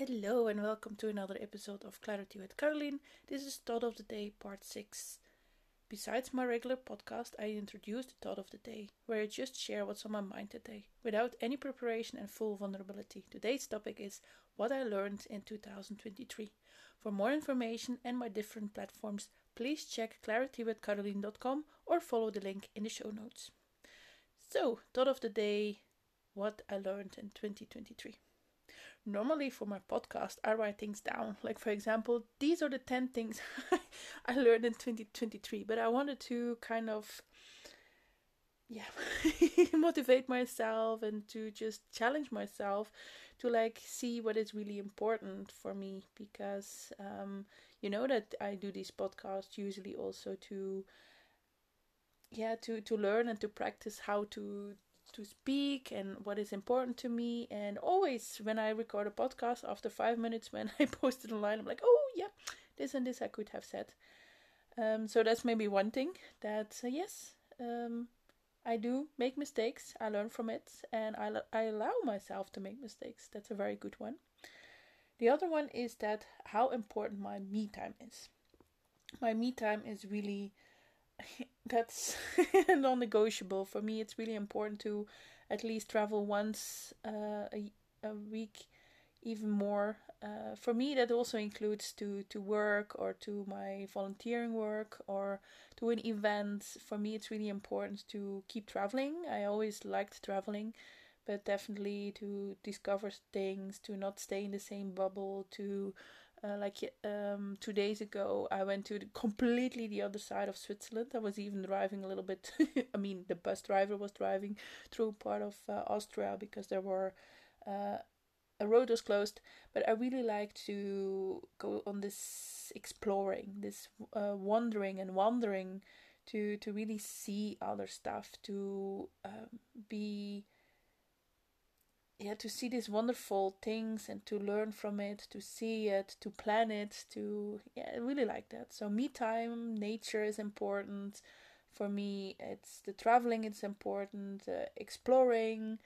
Hello and welcome to another episode of Clarity with Karolien. This is Thought of the Day, part 6. Besides my regular podcast, I introduce the Thought of the Day, where I just share what's on my mind today, without any preparation and full vulnerability. Today's topic is what I learned in 2023. For more information and my different platforms, please check claritywithkarolien.com or follow the link in the show notes. So, Thought of the Day, what I learned in 2023 normally for my podcast i write things down. Like for example these are the 10 things i learned in 2023 but i wanted to kind of yeah motivate myself and to just challenge myself to like see what is really important for me because um you know that i do these podcasts usually also to yeah to to learn and to practice how to to speak and what is important to me. And always, when I record a podcast, after five minutes, when I post it online, I'm like, oh, yeah, this and this I could have said. Um, so that's maybe one thing that, uh, yes, um, I do make mistakes. I learn from it and I, I allow myself to make mistakes. That's a very good one. The other one is that how important my me time is. My me time is really that's non-negotiable. For me it's really important to at least travel once uh, a, a week even more. Uh, for me that also includes to to work or to my volunteering work or to an event. For me it's really important to keep traveling. I always liked traveling but definitely to discover things to not stay in the same bubble to uh, like um, two days ago, I went to the, completely the other side of Switzerland. I was even driving a little bit. I mean, the bus driver was driving through part of uh, Austria because there were uh, a road was closed. But I really like to go on this exploring, this uh, wandering and wandering, to to really see other stuff, to um, be yeah to see these wonderful things and to learn from it to see it to plan it to yeah I really like that. So me time nature is important. For me it's the traveling it's important uh, exploring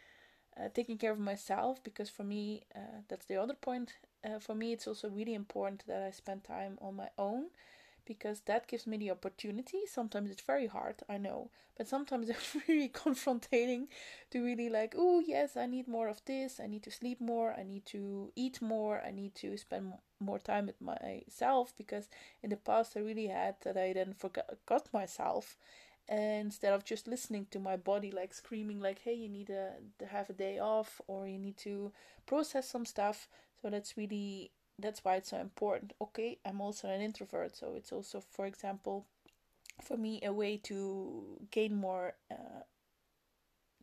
uh, taking care of myself because for me uh, that's the other point. Uh, for me it's also really important that i spend time on my own because that gives me the opportunity. Sometimes it's very hard, I know, but sometimes it's really confronting to really like, oh, yes, I need more of this, I need to sleep more, I need to eat more, I need to spend more time with myself because in the past I really had that I then forgot myself. Instead of just listening to my body like screaming like hey you need to have a day off or you need to process some stuff so that's really that's why it's so important. Okay, I'm also an introvert, so it's also, for example, for me a way to gain more, uh,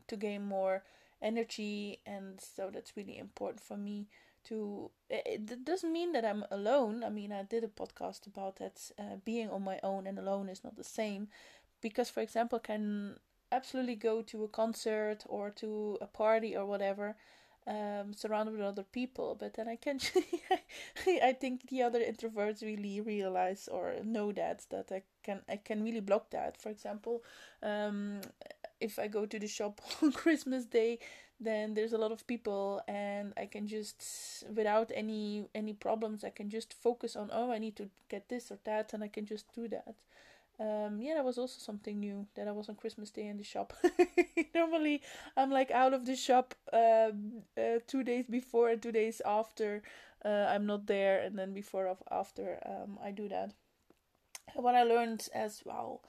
to gain more energy, and so that's really important for me. To it doesn't mean that I'm alone. I mean, I did a podcast about that. Uh, being on my own and alone is not the same, because, for example, I can absolutely go to a concert or to a party or whatever um, surrounded with other people. But then I can, I think the other introverts really realize or know that that I can I can really block that. For example, um, if I go to the shop on Christmas Day, then there's a lot of people, and I can just without any any problems, I can just focus on oh I need to get this or that, and I can just do that. Um, yeah, that was also something new that I was on Christmas Day in the shop. Normally, I'm like out of the shop uh, uh, two days before and two days after. Uh, I'm not there, and then before or after, um, I do that. what I learned as well.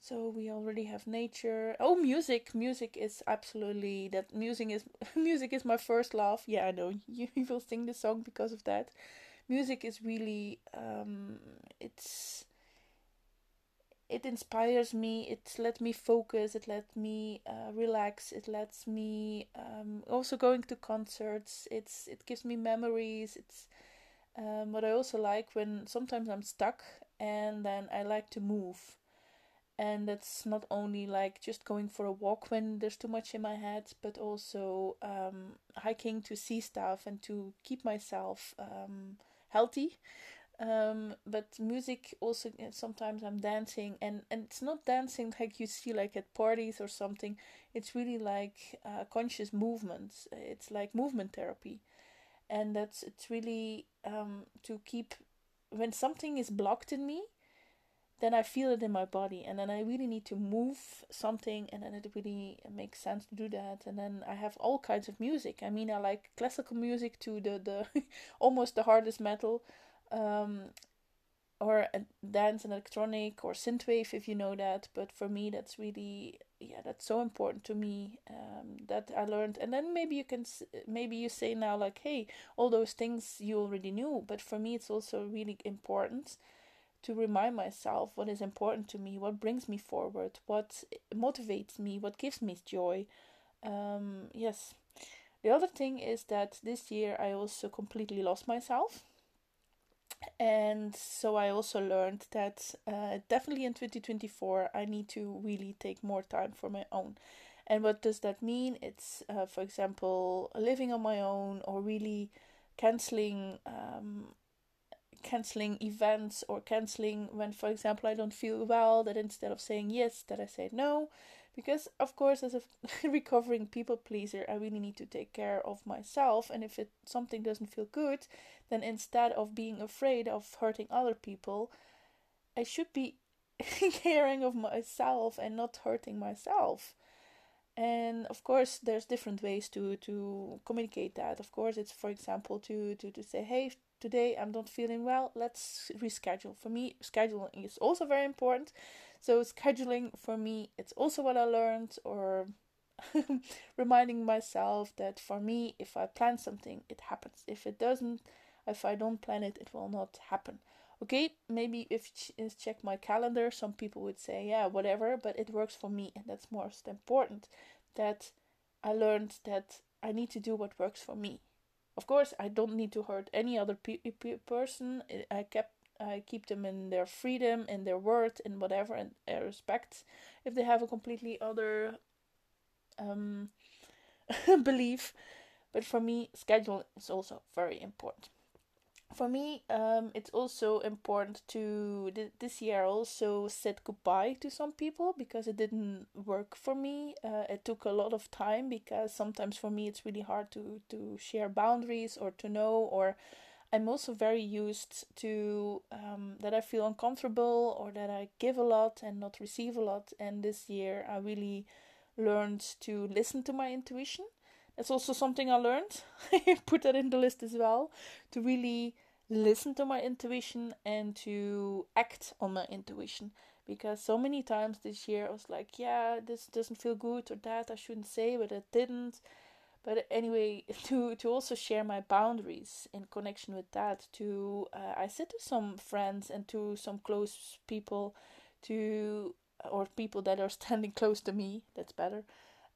So we already have nature. Oh, music! Music is absolutely that. Music is music is my first love. Yeah, I know you, you will sing the song because of that. Music is really um, it's it inspires me it let me focus it let me uh, relax it lets me um, also going to concerts it's it gives me memories it's um, what i also like when sometimes i'm stuck and then i like to move. And that's not only like just going for a walk when there's too much in my head but also um, hiking to see stuff and to keep myself um, healthy um, but music also sometimes I'm dancing and and it's not dancing like you see like at parties or something. It's really like uh, conscious movements. It's like movement therapy, and that's it's really um, to keep when something is blocked in me then I feel it in my body, and then I really need to move something, and then it really makes sense to do that. And then I have all kinds of music. I mean, I like classical music to the the almost the hardest metal, um, or dance and electronic or synthwave if you know that. But for me, that's really yeah, that's so important to me um, that I learned. And then maybe you can maybe you say now like, hey, all those things you already knew. But for me, it's also really important to remind myself what is important to me, what brings me forward, what motivates me, what gives me joy. Um, yes. The other thing is that this year I also completely lost myself. And so I also learned that uh, definitely in 2024 I need to really take more time for my own. And what does that mean? It's, uh, for example, living on my own or really canceling um, canceling events or canceling when for example I don't feel well that instead of saying yes that I say no because of course as a recovering people pleaser I really need to take care of myself and if it something doesn't feel good then instead of being afraid of hurting other people I should be caring of myself and not hurting myself and of course there's different ways to to communicate that of course it's for example to to to say hey today I'm not feeling well, let's reschedule. For me, scheduling is also very important. So, scheduling for me, it's also what I learned, or reminding myself that for me, if I plan something, it happens. If it doesn't, if I don't plan it, it will not happen. Okay, maybe if you check my calendar, some people would say, yeah, whatever, but it works for me, and that's most important. That I learned that I need to do what works for me of course, I don't need to hurt any other pe- pe- person. I kept I keep them in their freedom, in their word, in whatever, and I respect if they have a completely other um, belief. But for me, schedule is also very important for me, um, it's also important to th- this year also said goodbye to some people because it didn't work for me. Uh, it took a lot of time because sometimes for me it's really hard to to share boundaries or to know or I'm also very used to um, that I feel uncomfortable or that I give a lot and not receive a lot. And this year I really learned to listen to my intuition it's also something I learned. I put that in the list as well to really listen to my intuition and to act on my intuition. Because so many times this year I was like, yeah, this doesn't feel good or that I shouldn't say, but it didn't. But anyway, to to also share my boundaries in connection with that, to uh, I said to some friends and to some close people, to or people that are standing close to me. That's better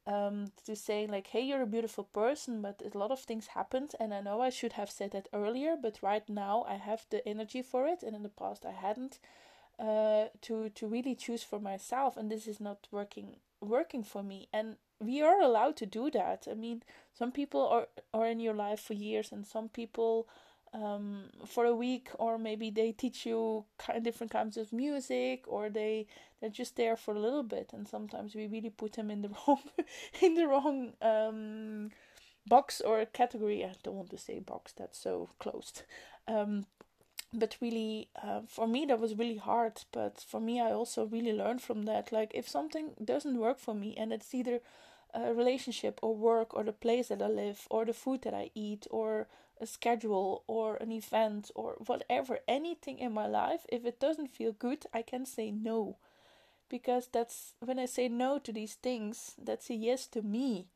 um, to say like, "Hey, you're a beautiful person," but a lot of things happened, and I know I should have said that earlier, but right now I have the energy for it, and in the past I hadn't. Uh, to to really choose for myself, and this is not working working for me, and we are allowed to do that. I mean, some people are are in your life for years, and some people um, for a week, or maybe they teach you kind different kinds of music, or they they're just there for a little bit. And sometimes we really put them in the wrong in the wrong um, box or category. I don't want to say box; that's so closed. Um, but really, uh, for me, that was really hard. But for me, I also really learned from that. Like, if something doesn't work for me, and it's either a relationship or work or the place that I live or the food that I eat or a schedule or an event or whatever, anything in my life, if it doesn't feel good, I can say no. Because that's when I say no to these things, that's a yes to me.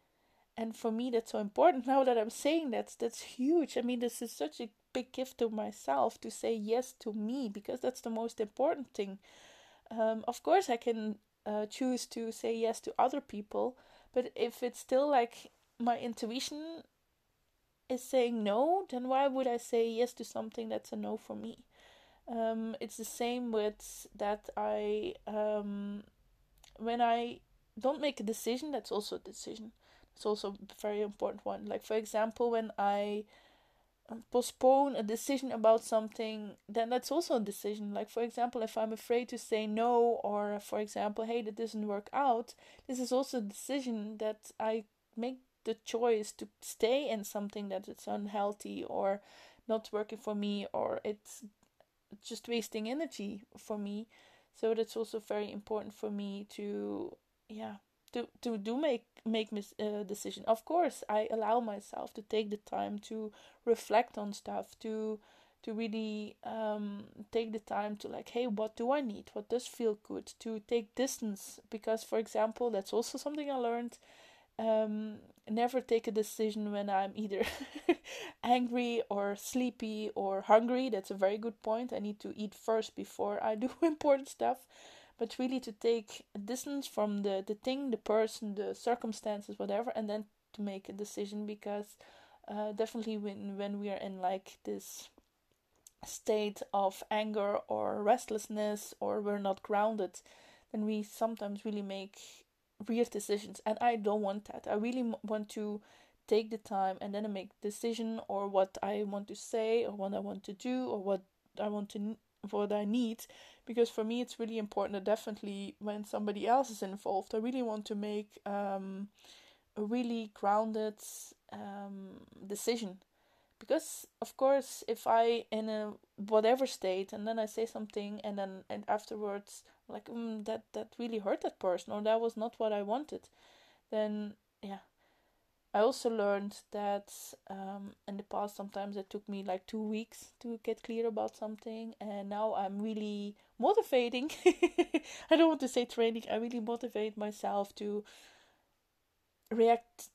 And for me, that's so important. Now that I'm saying that, that's huge. I mean, this is such a big gift to myself to say yes to me because that's the most important thing. Um, of course, I can uh, choose to say yes to other people, but if it's still like my intuition is saying no, then why would I say yes to something that's a no for me? Um, it's the same with that I um, when I don't make a decision, that's also a decision. It's also a very important one. Like for example, when I postpone a decision about something, then that's also a decision. Like for example, if I'm afraid to say no, or for example, hey, that doesn't work out, this is also a decision that I make the choice to stay in something that is unhealthy or not working for me or it's just wasting energy for me so that's also very important for me to yeah to to do make make mis- uh, decision. Of course i allow myself to take the time to reflect on stuff to to really um, take the time to like hey what do i need? What does feel good? To take distance because for example that's also something i learned. Um, never take a decision when i'm either angry or sleepy or hungry. That's a very good point. I need to eat first before i do important stuff but really to take a distance from the the thing the person the circumstances whatever and then to make a decision because uh, definitely when when we are in like this state of anger or restlessness or we're not grounded, then we sometimes really make weird decisions. And I don't want that. I really want to take the time and then make decision or what I want to say or what I want to do or what I want to what I need because for me it's really important that definitely when somebody else is involved I really want to make um, a really grounded um, decision. Because of course if i in a whatever state and then i say something and then and afterwards like mm, that that really hurt that person or that was not what i wanted then yeah i also learned that um, in the past sometimes it took me like two weeks to get clear about something and now i'm really motivating. I don't want to say training i really motivate myself to react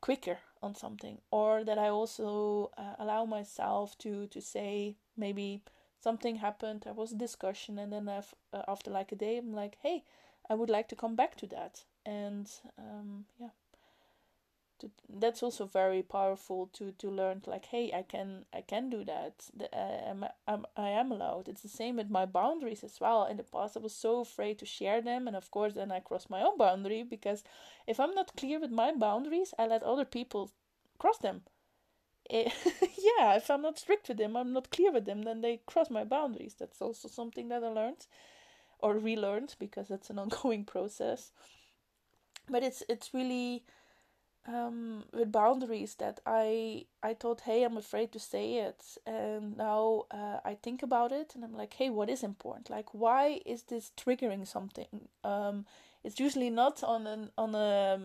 quicker on something or that i also uh, allow myself to to say maybe something happened there was a discussion and then uh, after like a day i'm like hey i would like to come back to that. And um, yeah to, that's also very powerful to to learn like hey i can i can do that. The, uh, I'm, I'm, i am allowed. It's the same with my boundaries as well. In the past i was so afraid to share them and of course then i cross my own boundary because if i'm not clear with my boundaries i let other people cross them. It, yeah if i'm not strict with them i'm not clear with them then they cross my boundaries. That's also something that i learned or relearned because it's an ongoing process. But it's it's really um, with boundaries that I I thought, hey, I'm afraid to say it, and now uh, I think about it, and I'm like, hey, what is important? Like, why is this triggering something? Um, it's usually not on an on a, um,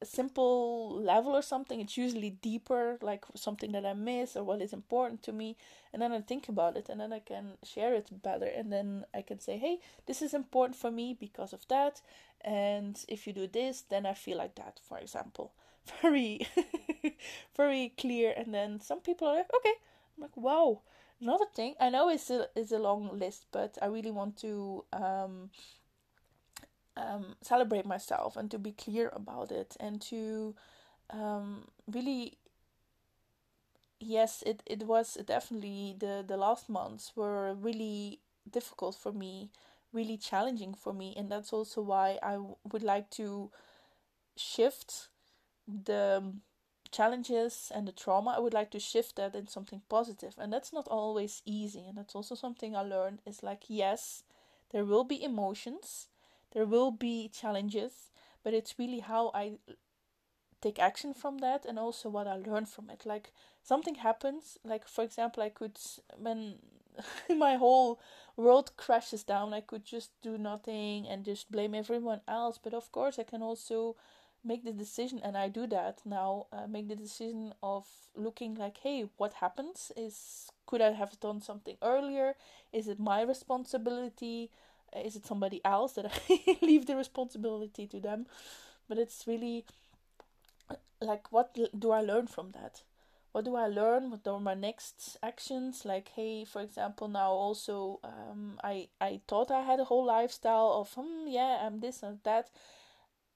a simple level or something. It's usually deeper, like something that I miss or what is important to me, and then I think about it, and then I can share it better, and then I can say, hey, this is important for me because of that, and if you do this, then I feel like that, for example very very clear. And then some people are like okay. I'm like wow. Another thing i know it's a, it's a long list but i really want to um, um, celebrate myself and to be clear about it and to um, really yes it, it was definitely the the last months were really difficult for me really challenging for me. And that's also why I w- would like to shift the um, challenges and the trauma, I would like to shift that in something positive. And that's not always easy. And that's also something I learned is like, yes, there will be emotions, there will be challenges, but it's really how I take action from that and also what I learn from it. Like something happens, like for example, I could, when my whole world crashes down, I could just do nothing and just blame everyone else. But of course, I can also make the decision and i do that now uh, make the decision of looking like hey what happens? Is could i have done something earlier? Is it my responsibility? Uh, is it somebody else that i leave the responsibility to them? But it's really like what do i learn from that? What do i learn? What are my next actions? Like hey for example now also um, i i thought i had a whole lifestyle of hmm yeah i'm this and that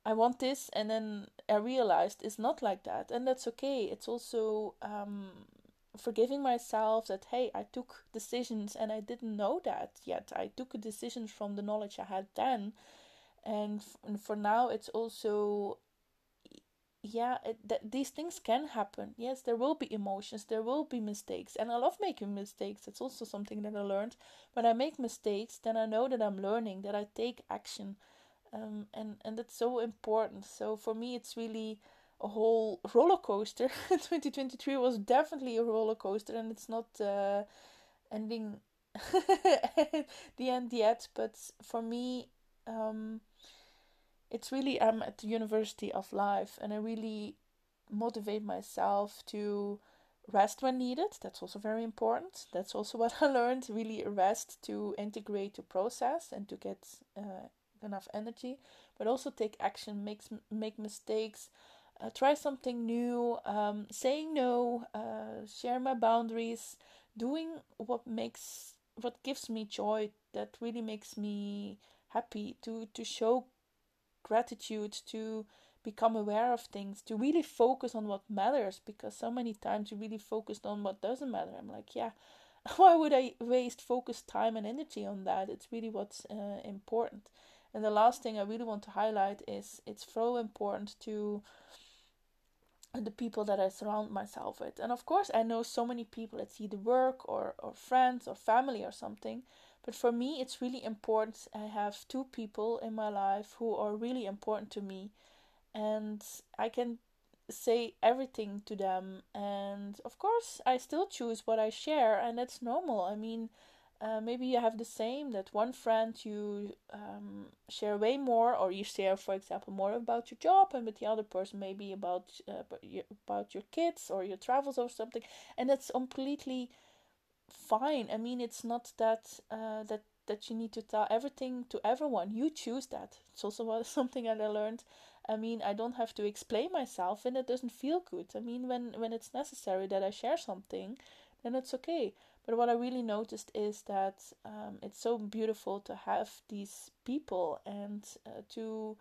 I want this, and then I realized it's not like that, and that's okay. It's also um, forgiving myself that hey, I took decisions and I didn't know that yet. I took decisions from the knowledge I had then, and, f- and for now, it's also yeah, it, that these things can happen. Yes, there will be emotions, there will be mistakes, and I love making mistakes. That's also something that I learned. When I make mistakes, then I know that I'm learning, that I take action um, and and that's so important. So for me, it's really a whole roller coaster. 2023 was definitely a roller coaster, and it's not uh, ending the end yet. But for me, um, it's really I'm at the university of life, and I really motivate myself to rest when needed. That's also very important. That's also what I learned. Really rest to integrate, to process, and to get uh, enough energy. But also take action, make make mistakes, uh, try something new, um, saying no, uh, share my boundaries, doing what makes what gives me joy. That really makes me happy. To to show gratitude. To become aware of things, to really focus on what matters, because so many times we really focused on what doesn't matter. I'm like, yeah, why would I waste focus, time, and energy on that? It's really what's uh, important. And the last thing I really want to highlight is it's so important to the people that I surround myself with. And of course, I know so many people, it's either work or, or friends or family or something. But for me, it's really important. I have two people in my life who are really important to me and I can say everything to them. And of course, I still choose what I share, and that's normal. I mean, uh, maybe you have the same that one friend you um, share way more, or you share, for example, more about your job, and with the other person maybe about uh, about your kids or your travels or something, and that's completely fine. I mean, it's not that uh, that that you need to tell everything to everyone. You choose that. It's also something that I learned I mean, I don't have to explain myself, and it doesn't feel good. I mean, when when it's necessary that I share something, then it's okay. But what I really noticed is that um, it's so beautiful to have these people and uh, to.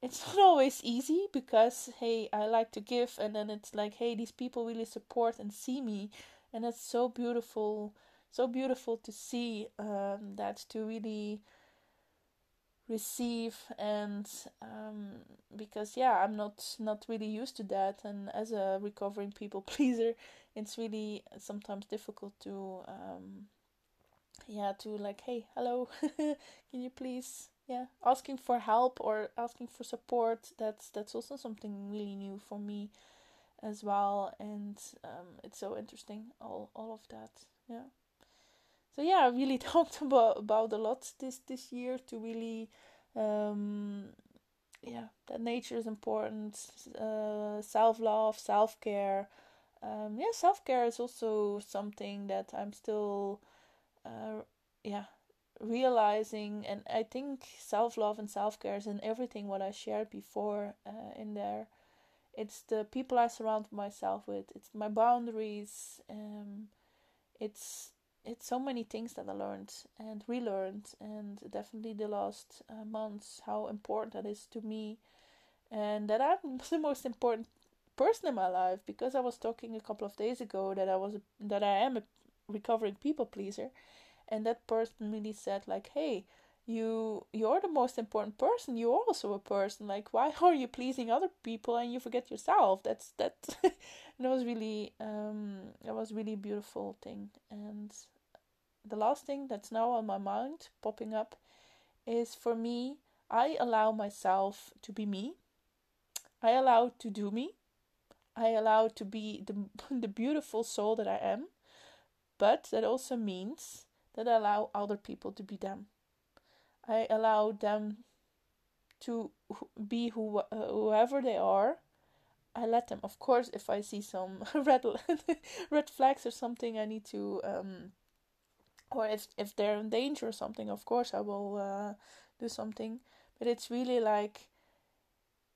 It's not always easy because hey, I like to give, and then it's like hey, these people really support and see me, and it's so beautiful, so beautiful to see um, that to really receive and um, because yeah i'm not not really used to that. And as a recovering people pleaser it's really sometimes difficult to um, yeah to like hey hello can you please yeah asking for help or asking for support? That's that's also something really new for me as well. And um, it's so interesting all all of that. Yeah so yeah, I really talked about about a lot this this year to really um, yeah that nature is important uh, self-love self-care. Um, yeah self-care is also something that i'm still uh, yeah realizing. And i think self-love and self-care is in everything what i shared before uh, in there. It's the people i surround myself with. It's my boundaries. Um, it's it's so many things that I learned and relearned, and definitely the last uh, months how important that is to me, and that I'm the most important person in my life because I was talking a couple of days ago that I was that I am a recovering people pleaser, and that person really said like, hey. You you're the most important person. You're also a person. Like why are you pleasing other people and you forget yourself? That's that. that was really um that was really beautiful thing and the last thing that's now on my mind popping up is for me, I allow myself to be me. I allow to do me. I allow to be the, the beautiful soul that I am. But that also means that I allow other people to be them. I allow them to be who, uh, whoever they are. I let them. Of course, if I see some red red flags or something, I need to um, or if if they're in danger or something of course i will uh, do something. But it's really like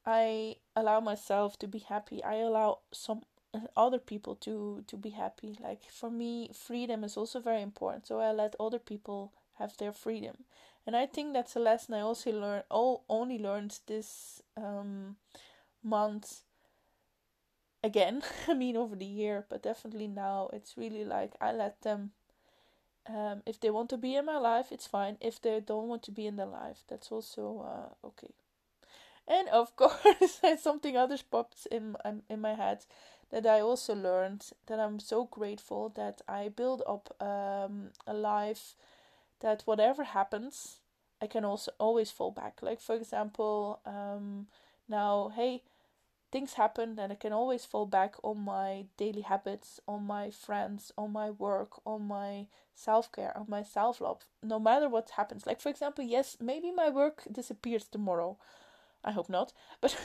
i allow myself to be happy. I allow some uh, other people to to be happy. Like for me freedom is also very important. So i let other people have their freedom. And i think that's a lesson i also learned all only learned this um month again. I mean over the year but definitely now it's really like i let them um, if they want to be in my life, it's fine. If they don't want to be in their life, that's also uh, okay. And of course, something others popped in in my head that I also learned that I'm so grateful that I build up um, a life that whatever happens, I can also always fall back. Like for example, um, now hey, things happen, and I can always fall back on my daily habits, on my friends, on my work, on my self care, on my self love, no matter what happens. Like, for example, yes, maybe my work disappears tomorrow. I hope not. But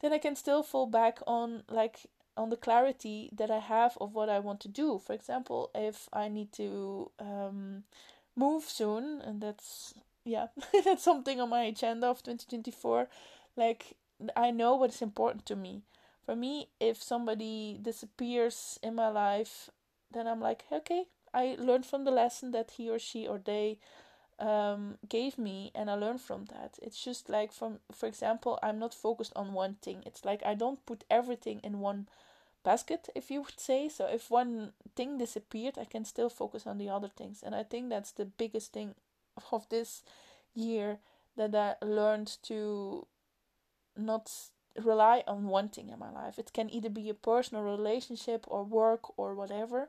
then I can still fall back on, like, on the clarity that I have of what I want to do. For example, if I need to um, move soon, and that's, yeah, that's something on my agenda of 2024. Like, I know what is important to me. For me, if somebody disappears in my life, then I'm like, okay, I learned from the lesson that he or she or they um, gave me, and I learned from that. It's just like, from for example, I'm not focused on one thing. It's like I don't put everything in one basket, if you would say. So if one thing disappeared, I can still focus on the other things, and I think that's the biggest thing of this year that I learned to not rely on one thing in my life. It can either be a personal relationship or work or whatever.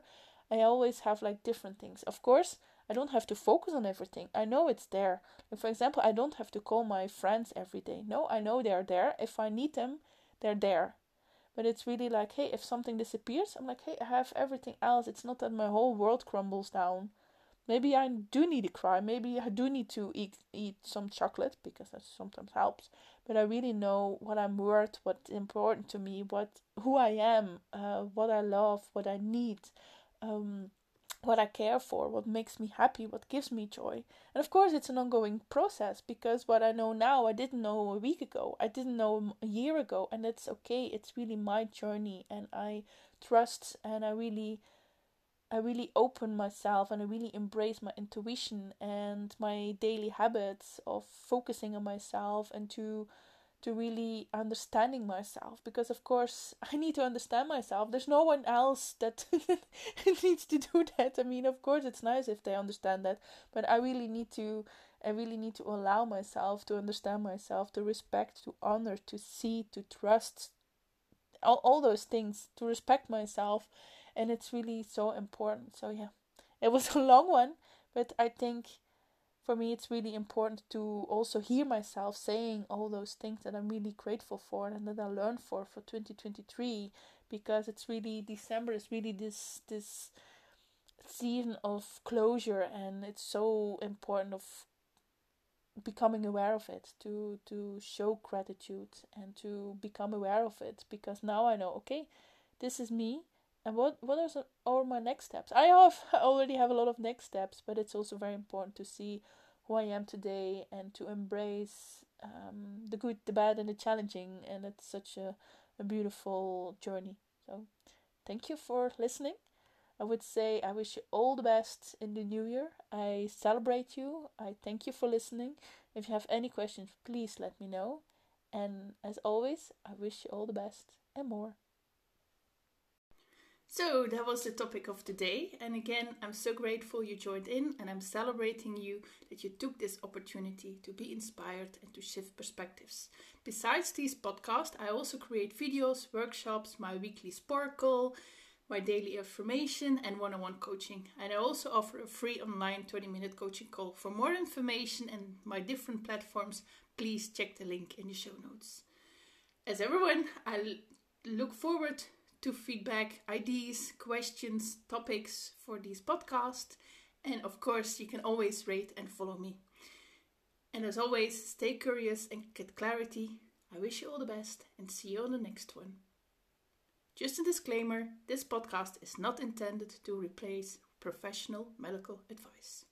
I always have like different things. Of course, I don't have to focus on everything. I know it's there. Like for example, I don't have to call my friends every day. No, I know they're there. If I need them, they're there. But it's really like, hey, if something disappears, I'm like, hey, I have everything else. It's not that my whole world crumbles down. Maybe I do need to cry. Maybe I do need to eat eat some chocolate because that sometimes helps. But I really know what I'm worth, what's important to me, what who I am, uh, what I love, what I need, um, what I care for, what makes me happy, what gives me joy. And of course, it's an ongoing process because what I know now, I didn't know a week ago, I didn't know a year ago, and it's okay. It's really my journey, and I trust and I really I really open myself and I really embrace my intuition and my daily habits of focusing on myself and to to really understanding myself because of course I need to understand myself. There's no one else that needs to do that. I mean, of course it's nice if they understand that, but I really need to I really need to allow myself to understand myself, to respect, to honor, to see, to trust all, all those things, to respect myself and it's really so important. So yeah, it was a long one, but I think for me it's really important to also hear myself saying all those things that I'm really grateful for and that I learned for for 2023 because it's really December is really this this season of closure and it's so important of becoming aware of it to to show gratitude and to become aware of it because now I know okay this is me and what what are, are my next steps? I have I already have a lot of next steps, but it's also very important to see who I am today and to embrace um, the good, the bad, and the challenging. And it's such a, a beautiful journey. So, thank you for listening. I would say I wish you all the best in the new year. I celebrate you. I thank you for listening. If you have any questions, please let me know. And as always, I wish you all the best and more. So that was the topic of the day. And again, I'm so grateful you joined in and I'm celebrating you that you took this opportunity to be inspired and to shift perspectives. Besides these podcasts, I also create videos, workshops, my weekly sparkle, my daily affirmation, and one on one coaching. And I also offer a free online 20 minute coaching call. For more information and my different platforms, please check the link in the show notes. As everyone, I look forward to feedback, ideas, questions, topics for these podcasts. And of course, you can always rate and follow me. And as always, stay curious and get clarity. I wish you all the best and see you on the next one. Just a disclaimer this podcast is not intended to replace professional medical advice.